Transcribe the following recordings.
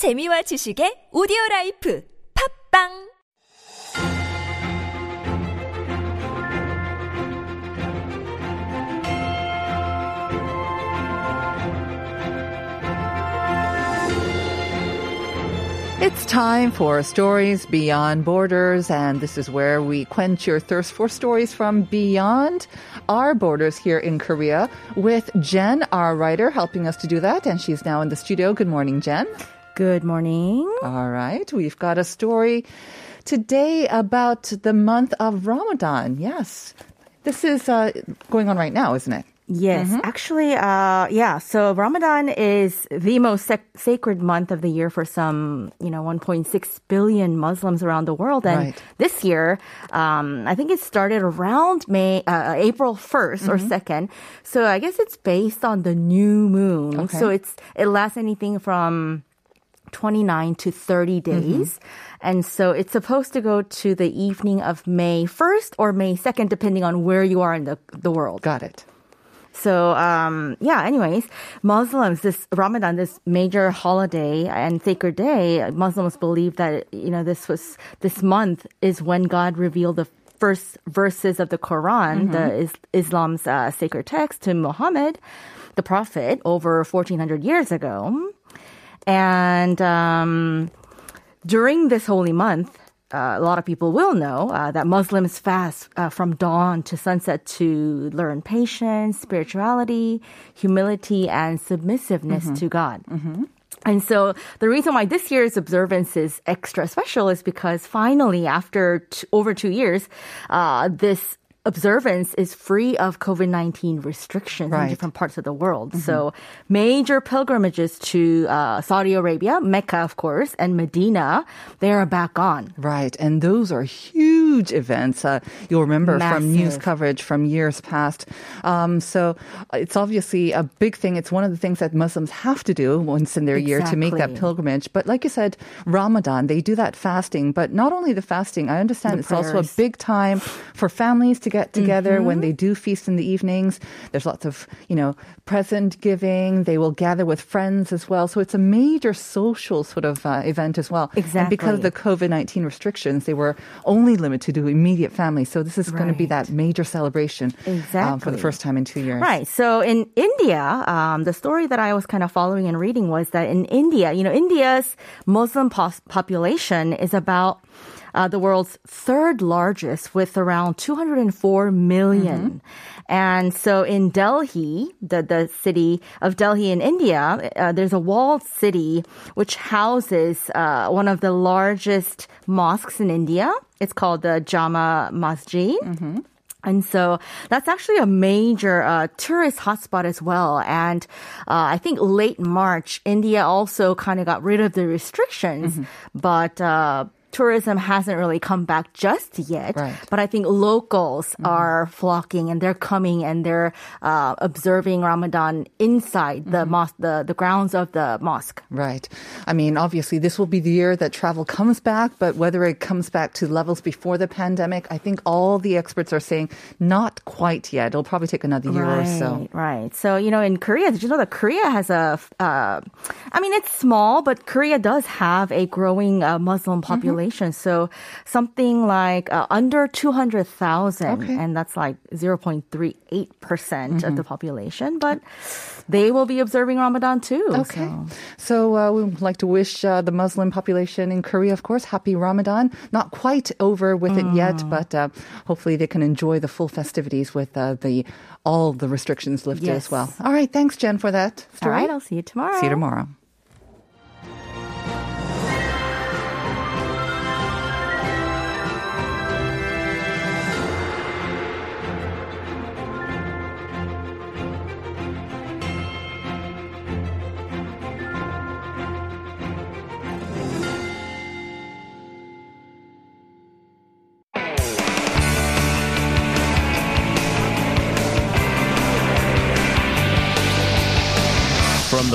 재미와 지식의 오디오 라이프 팟빵 It's time for Stories Beyond Borders, and this is where we quench your thirst for stories from beyond our borders here in Korea with Jen, our writer, helping us to do that. And she's now in the studio. Good morning, Jen. Good morning. All right, we've got a story today about the month of Ramadan. Yes, this is uh, going on right now, isn't it? Yes, Mm-hmm. actually, uh, yeah. So Ramadan is the most sac- sacred month of the year for some, you know, 1.6 billion Muslims around the world. And Right. this year, um, I think it started around May, uh, April 1st or Mm-hmm. 2nd. So I guess it's based on the new moon. Okay. So it's it lasts anything from 29 to 30 Mm-hmm. days. And so it's supposed to go to the evening of May 1st or May 2nd, depending on where you are in the, the world. Got it. So, um, yeah, anyways, Muslims, this Ramadan, this major holiday and sacred day, Muslims believe that, you know, this was, this month is when God revealed the first verses of the Quran, the is, Islam's uh, sacred text to Muhammad, the prophet, over 1400 years ago. And, um, during this holy month, uh, a lot of people will know uh, that Muslims fast uh, from dawn to sunset to learn patience, spirituality, humility, and submissiveness to God. And so the reason why this year's observance is extra special is because finally, after t- over two years, uh, this observance is free of COVID-19 restrictions Right. in different parts of the world. So major pilgrimages to uh, Saudi Arabia, Mecca, of course, and Medina, they are back on. Right, and those are huge events. Uh, you'll remember from news coverage from years past. Um, so uh, it's obviously a big thing. It's one of the things that Muslims have to do once in their year to make that pilgrimage. But like you said, Ramadan, they do that fasting. But not only the fasting, I understand The it's also a big time for families to get together Mm-hmm. when they do feast in the evenings. There's lots of, you know, present giving. They will gather with friends as well. So it's a major social sort of uh, event as well. Exactly. And because of the COVID 19 restrictions, they were only limited to immediate family. So this is going to be that major celebration um, for the first time in two years. Right. So in India, um, the story that I was kind of following and reading was that in India, you know, India's Muslim pos- population is about uh, the world's third largest with around 204 million. And so in Delhi, the, the city of Delhi in India, uh, there's a walled city which houses uh, one of the largest mosques in India. It's called the Jama Masjid. And so that's actually a major uh, tourist hotspot as well. And uh, I think late March, India also kind of got rid of the restrictions, Mm-hmm. but uh, tourism hasn't really come back just yet. Right. Mm-hmm. But I think locals are flocking and they're coming and they're uh, observing Ramadan inside the Mm-hmm. mosque, the, the grounds of the mosque. Right. I mean, obviously, this will be the year that travel comes back, but whether it comes back to levels before the pandemic, I think all the experts are saying not quite yet. It'll probably take another year or so. Right. So, you know, in Korea, did you know that Korea has a, uh, I mean, it's small, but Korea does have a growing uh, Muslim Mm-hmm. Population. So something like uh, under 200,000, Okay. and that's like 0.38% of the population. But they will be observing Ramadan too. Okay. so. So uh, we would like to wish uh, the Muslim population in Korea, of course, happy Ramadan. Not quite over with it yet, Mm. but uh, hopefully they can enjoy the full festivities with uh, the all the restrictions lifted as well. All right. Thanks, Jen, for that All story. right. I'll see you tomorrow. See you tomorrow.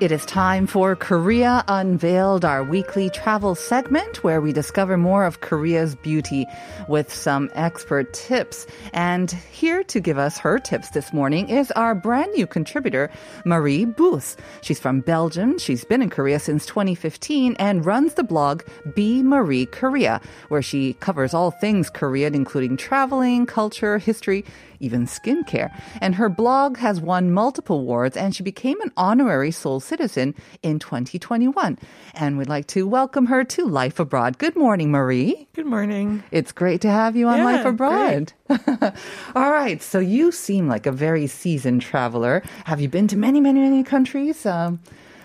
It is time for Korea Unveiled, our weekly travel segment where we discover more of Korea's beauty with some expert tips. And here to give us her tips this morning is our brand new contributor, Marie Booth. She's from Belgium. She's been in Korea since 2015 and runs the blog Be Marie Korea, where she covers all things Korean, including traveling, culture, history, even skincare. And her blog has won multiple awards and she became an honorary Seoul citizen in 2021. And we'd like to welcome her to Life Abroad. Good morning, Marie. Good morning. It's great to have you on Yeah, Life Abroad. All right, so you seem like a very seasoned traveler. Have you been to many, many, many countries? Um,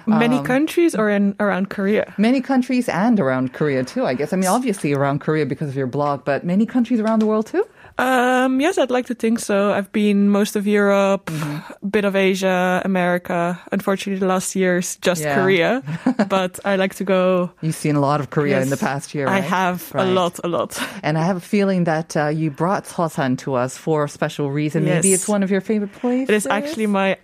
Many countries or in around Korea? many countries and around Korea too, I guess. I mean, obviously around Korea because of your blog, but many countries around the world too? Um, yes, I'd like to think so. I've been most of Europe, Mm-hmm. a bit of Asia, America. Unfortunately, the last year's just Yeah. Korea, but I like to go. You've seen a lot of Korea in the past year, I right? have a lot, a lot. And I have a feeling that uh, you brought Seosan to us for a special reason. Maybe it's one of your favorite places. It is actually my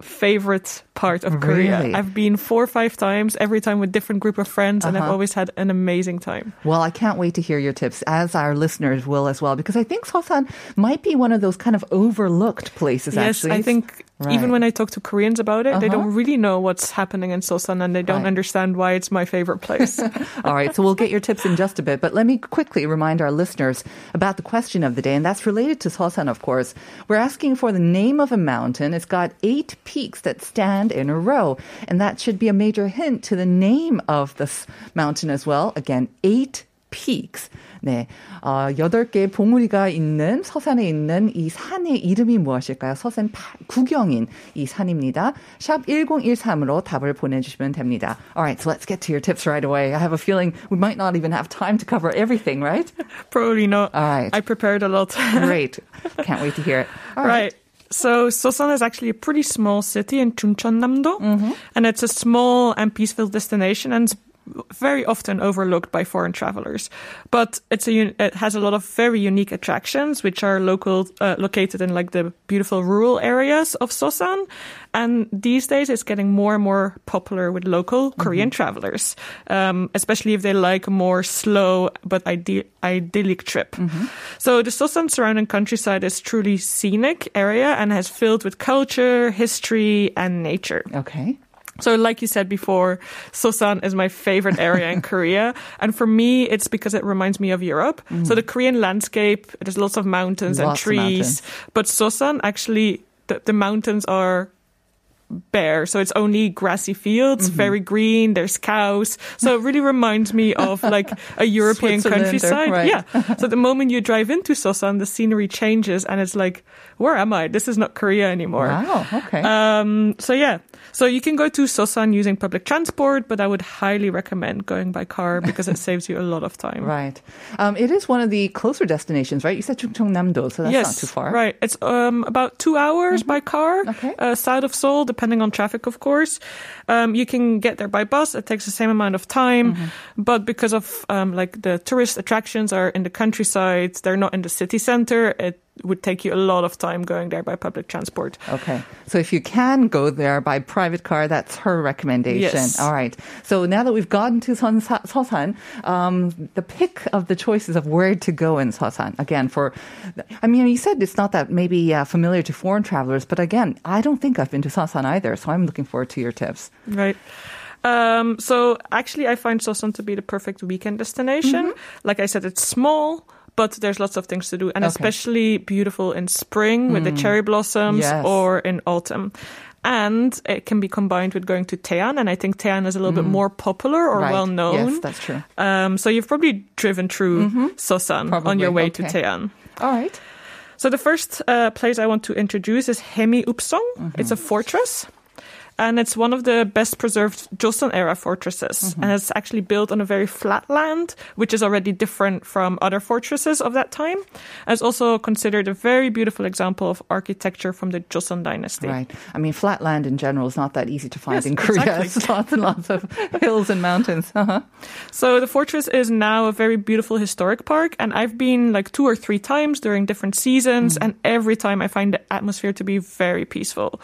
favorite part of Korea. Really? I've been four or five times, every time with different group of friends, and I've Uh-huh. always had an amazing time. Well, I can't wait to hear your tips, as our listeners will as well, because I think Seosan might be one of those kind of overlooked places. Yes, actually, I think Right. even when I talk to Koreans about it, they Uh-huh. don't really know what's happening in Seosan and they don't Right. understand why it's my favorite place. All right, so we'll get your tips in just a bit, but let me quickly remind our listeners about the question of the day, and that's related to Seosan, of course. We're asking for the name of a mountain. It's got eight peaks that stand in a row, and that should be a major hint to the name of this mountain as well. Again, eight peaks. 네. 어, 8개의 봉우리가 있는 서산에 있는 이 산의 이름이 무엇일까요? 서산 파, 구경인 이 산입니다. 샵 1013으로 답을 보내주시면 됩니다. Alright, so let's get to your tips right away. I have a feeling we might not even have time to cover everything, right? Probably not. Alright. I prepared a lot. Great. Can't wait to hear it. All right. right. So Seosan is actually a pretty small city in Chungcheongnam-do, mm-hmm. and it's a small and peaceful destination, and it's very often overlooked by foreign travelers. But it's a it has a lot of very unique attractions, which are local uh, located in like the beautiful rural areas of Sosan. And these days, it's getting more and more popular with local Korean travelers, um, especially if they like a more slow but ide- idyllic trip. So the Sosan surrounding countryside is truly scenic area and has filled with culture, history, and nature. Okay. So, like you said before, Sosan is my favorite area in Korea. And for me, it's because it reminds me of Europe. So, the Korean landscape, there's lots of mountains and Lots of trees. mountains. But Sosan, actually, the, the mountains are bare. So, it's only grassy fields, Mm-hmm. very green. There's cows. So, it really reminds me of like a European countryside. right. Yeah. So, the moment you drive into Sosan, the scenery changes and it's like, where am I? This is not Korea anymore. Wow, okay. Um, so yeah, so you can go to Sosan using public transport, but I would highly recommend going by car because it saves you a lot of time. right. Um, it is one of the closer destinations, right? You said Chungcheongnam-do, so that's yes, not too far. Right, it's um, about two hours by car, Okay. uh, south of Seoul, depending on traffic, of course. Um, you can get there by bus. It takes the same amount of time, Mm-hmm. but because of um, like the tourist attractions are in the countryside, they're not in the city center. It would take you a lot of time going there by public transport. Okay. So if you can go there by private car, that's her recommendation. Yes. All right. So now that we've gotten to Seosan, um, the pick of the choices of where to go in Seosan. Again, for, I mean, you said it's not that maybe uh, familiar to foreign travelers, but again, I don't think I've been to Seosan either, so I'm looking forward to your tips. Right. Um, so actually, I find Sosan to be the perfect weekend destination. Like I said, it's small, but there's lots of things to do, and Okay. especially beautiful in spring with the cherry blossoms Yes. or in autumn. And it can be combined with going to Taean, and I think Taean is a little bit more popular or Right. well known. Yes, that's true. Um, so you've probably driven through Sosan on your way to okay. Taean. All right. So the first uh, place I want to introduce is Haemi Eupseong. It's a fortress. And it's one of the best preserved Joseon era fortresses. And it's actually built on a very flat land, which is already different from other fortresses of that time. And it's also considered a very beautiful example of architecture from the Joseon dynasty. Right. I mean, flat land in general is not that easy to find Yes, in Korea. exactly. It's lots and lots of hills and mountains. Uh-huh. So the fortress is now a very beautiful historic park, and I've been like two or three times during different seasons, and every time I find the atmosphere to be very peaceful.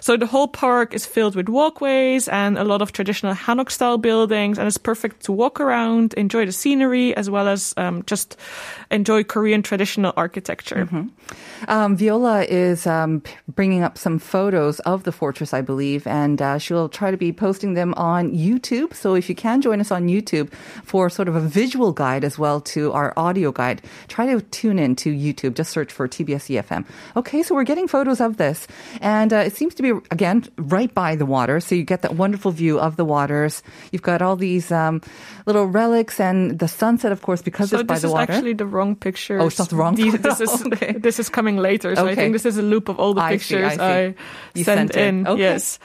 So the whole park is filled with walkways and a lot of traditional Hanok style buildings. And it's perfect to walk around, enjoy the scenery, as well as um, just enjoy Korean traditional architecture. Um, Viola is um, bringing up some photos of the fortress, I believe, and uh, she'll try to be posting them on YouTube. So if you can join us on YouTube for sort of a visual guide as well to our audio guide, try to tune in to YouTube. Just search for TBS EFM. Okay, so we're getting photos of this, and uh, it seems to be again right by the water, so you get that wonderful view of the waters. You've got all these um, little relics and the sunset, of course, because So it's by the water. this is actually the wrong picture. Oh, it's not the wrong These, this is Okay. this is coming later. So I think this is a loop of all the I see, pictures I see. You sent, sent in. in. Okay. Yes.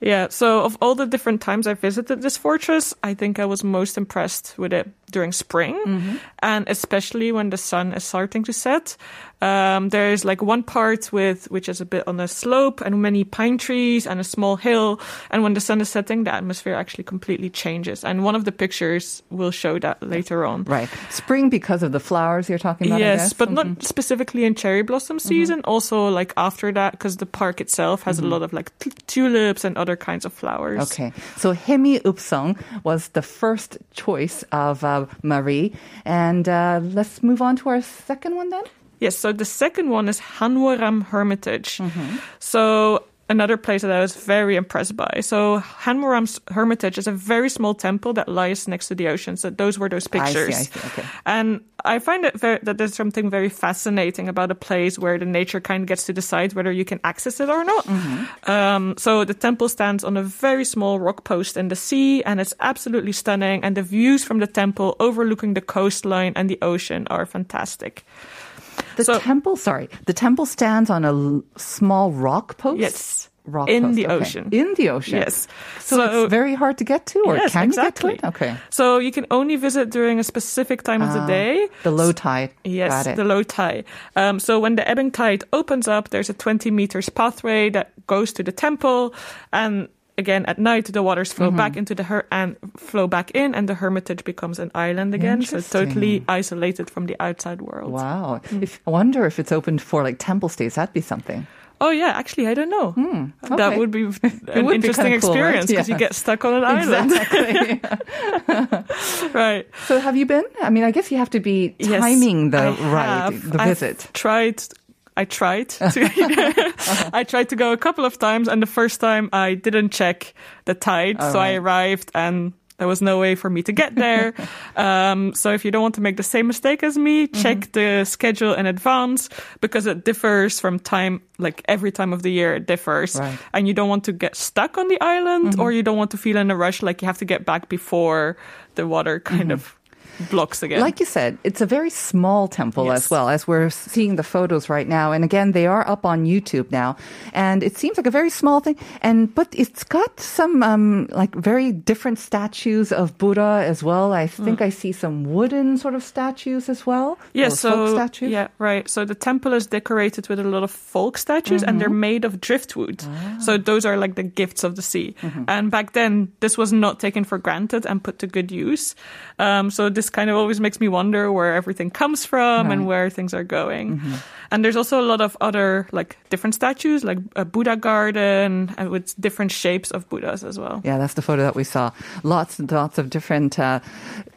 Yeah. So of all the different times I visited this fortress, I think I was most impressed with it during spring, Mm-hmm. and especially when the sun is starting to set. Um, there's like one part with which is a bit on a slope and many pine trees and a small hill. And when the sun is setting, the atmosphere actually completely changes. And one of the pictures will show that later on. Right. Spring because of the flowers you're talking about. Yes, but Mhm. not specifically in cherry blossom season. Also, like after that, because the park itself has a lot of like t- tulips and other kinds of flowers. Okay. So Haemi Eupseong was the first choice of uh, Marie. And uh, let's move on to our second one then. Yes. So the second one is Ganworam Hermitage. Mm-hmm. So another place that I was very impressed by. So Ganworam's Hermitage is a very small temple that lies next to the ocean. So those were those I see, pictures. I see, okay. And I find it very, that there's something very fascinating about a place where the nature kind of gets to decide whether you can access it or not. Mm-hmm. Um, so the temple stands on a very small rock post in the sea, and it's absolutely stunning. And the views from the temple overlooking the coastline and the ocean are fantastic. The So- temple, sorry, the temple stands on a l- small rock post. Yes. rock In post, the okay. ocean. In the ocean. Yes. So, it's very hard to get to, or Yes, can exactly. you get to it? Okay. So you can only visit during a specific time of the Ah, day. The low tide. Yes, the low tide. Um, so when the ebbing tide opens up, there's a 20 meters pathway that goes to the temple, and again at night the waters flow back Mm-hmm. into the her and flow back in, and the hermitage becomes an island again, so totally isolated from the outside world. Wow. Mm. If, I wonder if it's open for like temple stays. That'd be something. Oh yeah, actually I don't know. okay. That would be an would be interesting cool, right? experience because Yeah. you get stuck on an island, Exactly. right? so have you been? I mean, I guess you have to be Yes, timing the I ride, have. the I've visit. Tried. I tried to. I tried to go a couple of times, and the first time I didn't check the tide, so I arrived and. There was no way for me to get there. um, so if you don't want to make the same mistake as me, Mm-hmm. check the schedule in advance because it differs from time, like every time of the year it differs. Right. Mm-hmm. And you don't want to get stuck on the island or you don't want to feel in a rush like you have to get back before the water kind of blocks again. Mm-hmm. Like you said, it's a very small temple as well, as we're seeing the photos right now. And again, they are up on YouTube now. And it seems like a very small thing. And, but it's got some, um, like very different statues of Buddha as well. I think I see some wooden sort of statues as well. Yeah, so folk statues. yeah, right. So the temple is decorated with a lot of folk statues, and Mm-hmm. they're made of driftwood. Ah. So those are like the gifts of the sea. Mm-hmm. And back then, this was not taken for granted and put to good use. Um, so this kind of always makes me wonder where everything comes from and where things are going. Mm-hmm. And there's also a lot of other like different statues, like a Buddha garden, and with different shapes of Buddhas as well. Yeah, that's the photo that we saw. Lots and lots of different uh,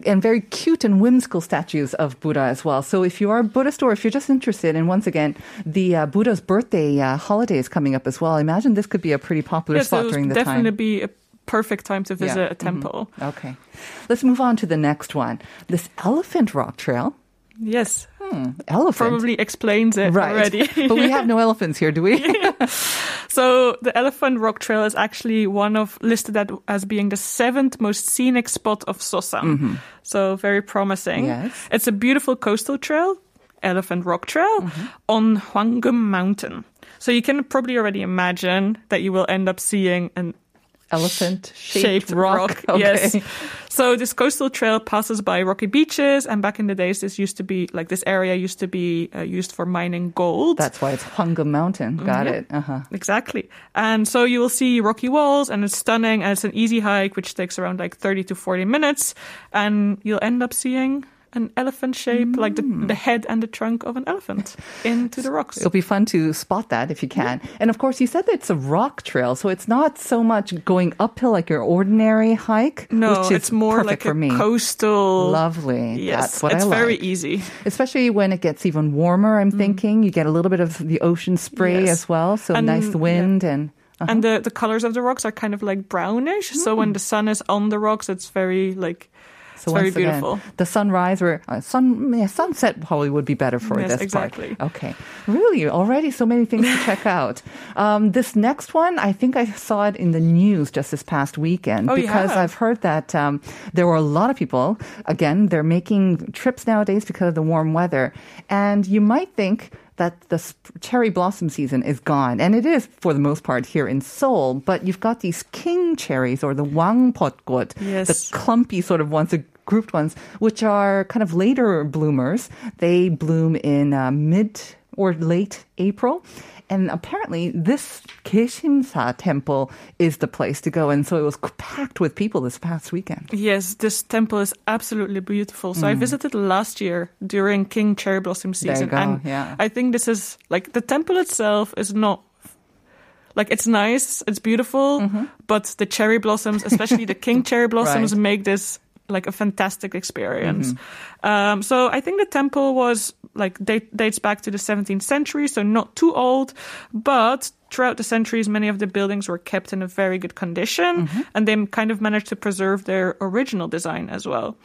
and very cute and whimsical statues of Buddha as well. So if you are a Buddhist or if you're just interested, and once again, the uh, Buddha's birthday uh, holiday is coming up as well. I imagine this could be a pretty popular Yeah, so spot it during the definitely time. be a perfect time to visit Yeah. a temple. Mm-hmm. Okay. Let's move on to the next one. This elephant rock trail. Yes, hmm, Elephant. probably explains it right. already. but we have no elephants here, do we? So the Elephant Rock Trail is actually one of listed as being the seventh most scenic spot of Sosan. Mm-hmm. So very promising. Yes. It's a beautiful coastal trail, Elephant Rock Trail, mm-hmm. on Hwanggeum Mountain. So you can probably already imagine that you will end up seeing an Elephant shaped shaped rock. Okay. Yes. So this coastal trail passes by rocky beaches, and back in the days, this used to be like this area used to be uh, used for mining gold. That's why it's Hwanggeum Mountain. Got it. Uh-huh. Exactly. And so you will see rocky walls and it's stunning and it's an easy hike which takes around like 30 to 40 minutes and you'll end up seeing an elephant shape, like the, the head and the trunk of an elephant into the rocks. It'll be fun to spot that if you can. And of course, you said that it's a rock trail, so it's not so much going uphill like your ordinary hike. No, it's more like for a me. coastal. Lovely. Yes, That's what it's I like. very easy. Especially when it gets even warmer, I'm thinking. You get a little bit of the ocean spray Yes. as well. So And, nice yeah. wind and. uh-huh. And the, the colors of the rocks are kind of like brownish. So Hmm. when the sun is on the rocks, it's very like So it's very once again, beautiful. the sunrise or uh, sun yeah, sunset probably would be better for Yes, this exactly. part. Okay, really, already so many things to check out. Um, this next one, I think I saw it in the news just this past weekend Oh, because? I've heard that um, there were a lot of people. Again, they're making trips nowadays because of the warm weather, and you might think that the cherry blossom season is gone. And it is for the most part here in Seoul, but you've got these king cherries or the wangbeotkkot, Yes. the clumpy sort of ones, the grouped ones, which are kind of later bloomers. They bloom in uh, mid or late April. And apparently, this Gaesimsa temple is the place to go. And so it was packed with people this past weekend. Yes, this temple is absolutely beautiful. So I visited last year during King Cherry Blossom season, and yeah. I think this is like the temple itself is not like it's nice, it's beautiful, Mm-hmm. but the cherry blossoms, especially the King Cherry blossoms, Right. make this like a fantastic experience. Mm-hmm. Um, so I think the temple was like date, dates back to the 17th century, so not too old, but throughout the centuries, many of the buildings were kept in a very good condition, Mm-hmm. and they kind of managed to preserve their original design as well.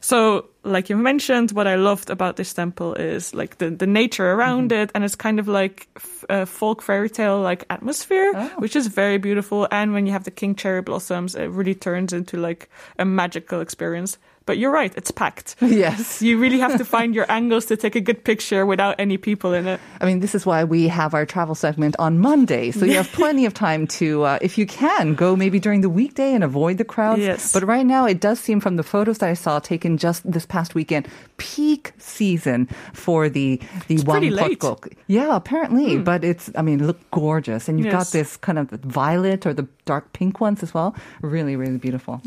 So, like you mentioned, what I loved about this temple is like the, the nature around Mm-hmm. it, and it's kind of like f- a folk fairy tale like atmosphere, Oh. which is very beautiful. And when you have the king cherry blossoms, it really turns into like a magical experience. But you're right, it's packed. Yes. You really have to find your angles to take a good picture without any people in it. I mean, this is why we have our travel segment on Monday. So you have plenty of time to, uh, if you can, go maybe during the weekday and avoid the crowds. Yes. But right now, it does seem from the photos that I saw taken just this past weekend, peak season for the the. Hmm. Yeah, apparently. But it's, I mean, look gorgeous, and you've got this kind of violet or the dark pink ones as well. Really, really beautiful.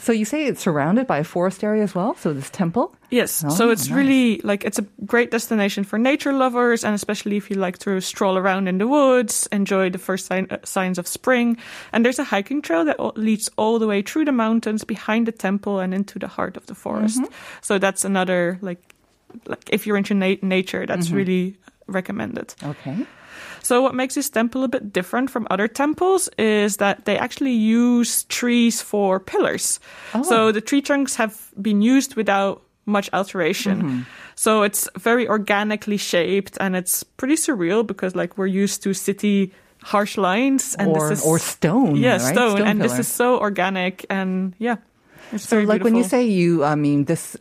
So you say it's surrounded by a forest area as well. So this temple. Yes. Oh, so it's nice. really like it's a great destination for nature lovers, and especially if you like to stroll around in the woods, enjoy the first sign, uh, signs of spring. And there's a hiking trail that leads all the way through the mountains behind the temple and into the heart of the forest. Mm-hmm. So that's another like, like if you're into na- nature, that's Mm-hmm. really recommended. Okay. So what makes this temple a bit different from other temples is that they actually use trees for pillars. Oh. So the tree trunks have been used without much alteration. Mm-hmm. So it's very organically shaped and it's pretty surreal because like we're used to city harsh lines and or, this is or stone. yeah, right? stone, and this is so organic and yeah. It's So, like when you say you, I mean, this,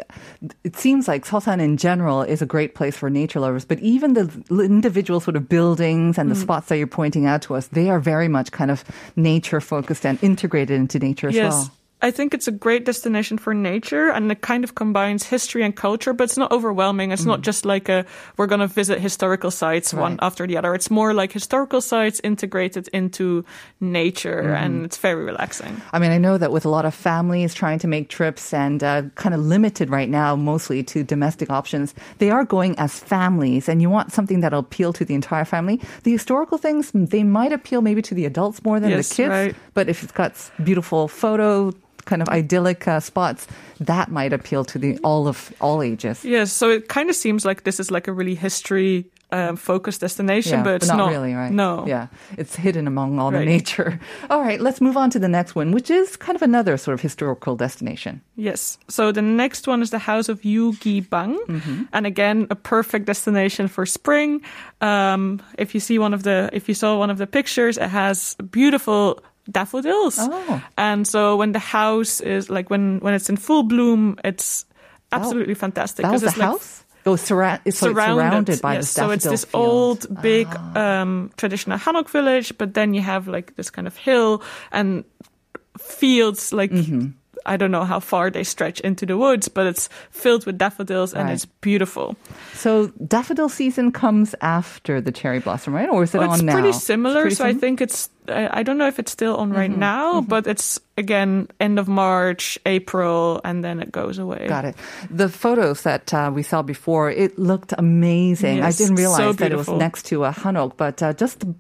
it seems like Seosan in general is a great place for nature lovers, but even the individual sort of buildings and the Mm. spots that you're pointing out to us, they are very much kind of nature focused and integrated into nature as yes. well. I think it's a great destination for nature and it kind of combines history and culture, but it's not overwhelming. It's not just like a, we're going to visit historical sites one Mm. After the other. It's more like historical sites integrated into nature Mm-hmm. and it's very relaxing. I mean, I know that with a lot of families trying to make trips and uh, kind of limited right now, mostly to domestic options, they are going as families, and you want something that'll appeal to the entire family. The historical things, they might appeal maybe to the adults more than Yes, the kids, right. but if it's got beautiful photo, kind of idyllic uh, spots, that might appeal to the all of all ages. Yes. So it kind of seems like this is like a really history um, focused destination, Yeah, but it's not, really, right? No. Yeah, it's hidden among all the nature. All right, let's move on to the next one, which is kind of another sort of historical destination. Yes. So the next one is the House of Yu Gi-bang, Mm-hmm. and again a perfect destination for spring. Um, if you see one of the, if you saw one of the pictures, it has beautiful daffodils, Oh. and so when the house is like when when it's in full bloom, it's absolutely fantastic. That was 'cause the it's like house. Oh, surra- it's so it's surrounded by yes. the So it's this daffodil old, big, Ah. um, traditional Hanok village, but then you have like this kind of hill and fields like Mm-hmm. I don't know how far they stretch into the woods, but it's filled with daffodils and Right. it's beautiful. So daffodil season comes after the cherry blossom, right? Or is it Well, it's on now? It's pretty similar, so I think it's. I don't know if it's still on Mm-hmm. right now, but it's again end of March, April, and then it goes away. Got it. The photos that uh, we saw before, it looked amazing. I didn't realize so that it was next to a hanok, but uh, just the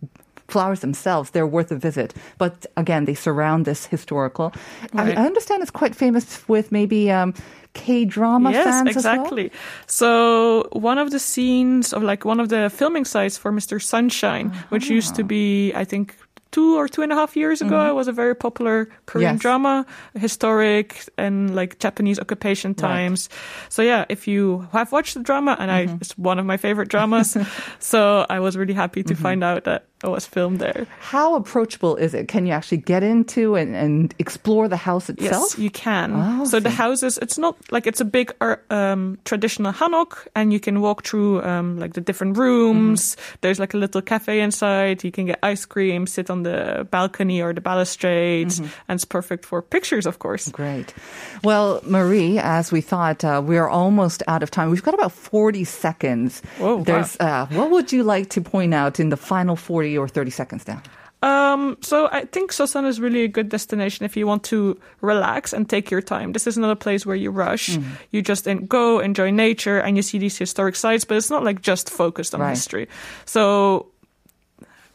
flowers themselves, they're worth a visit. But again, they surround this historical. I, Right. I understand it's quite famous with maybe um, K drama yes, fans as well. exactly. So one of the scenes of like one of the filming sites for Mr. Sunshine, which ah. used to be, I think. Two or two and a half years ago, it was a very popular Korean Yes. drama, historic and like Japanese occupation times. So yeah, if you have watched the drama, and I, mm-hmm. it's one of my favorite dramas, so I was really happy to mm-hmm. find out that was filmed there. How approachable is it? Can you actually get into and, and explore the house itself? Yes, you can. Oh, so the house is, it's not like it's a big uh, um, traditional hanok, and you can walk through um, like the different rooms. Mm-hmm. There's like a little cafe inside. You can get ice cream, sit on the balcony or the balustrades, Mm-hmm. and it's perfect for pictures, of course. Great. Well, Marie, as we thought, uh, we are almost out of time. We've got about 40 seconds. Whoa, wow. Uh, what would you like to point out in the final 40 or 30 seconds down? Um, so I think Sosan is really a good destination if you want to relax and take your time. This is not a place where you rush. Mm-hmm. You just go, enjoy nature, and you see these historic sites, but it's not like just focused on Right. history. So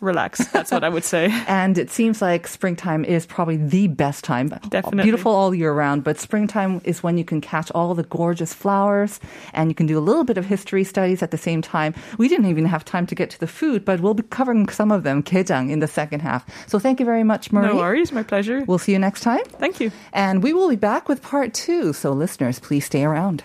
relax. That's what I would say. And it seems like springtime is probably the best time. Definitely. Beautiful all year round, but springtime is when you can catch all the gorgeous flowers and you can do a little bit of history studies at the same time. We didn't even have time to get to the food, but we'll be covering some of them, gejang, in the second half. So thank you very much, Marie. No worries. My pleasure. We'll see you next time. Thank you. And we will be back with part two. So listeners, please stay around.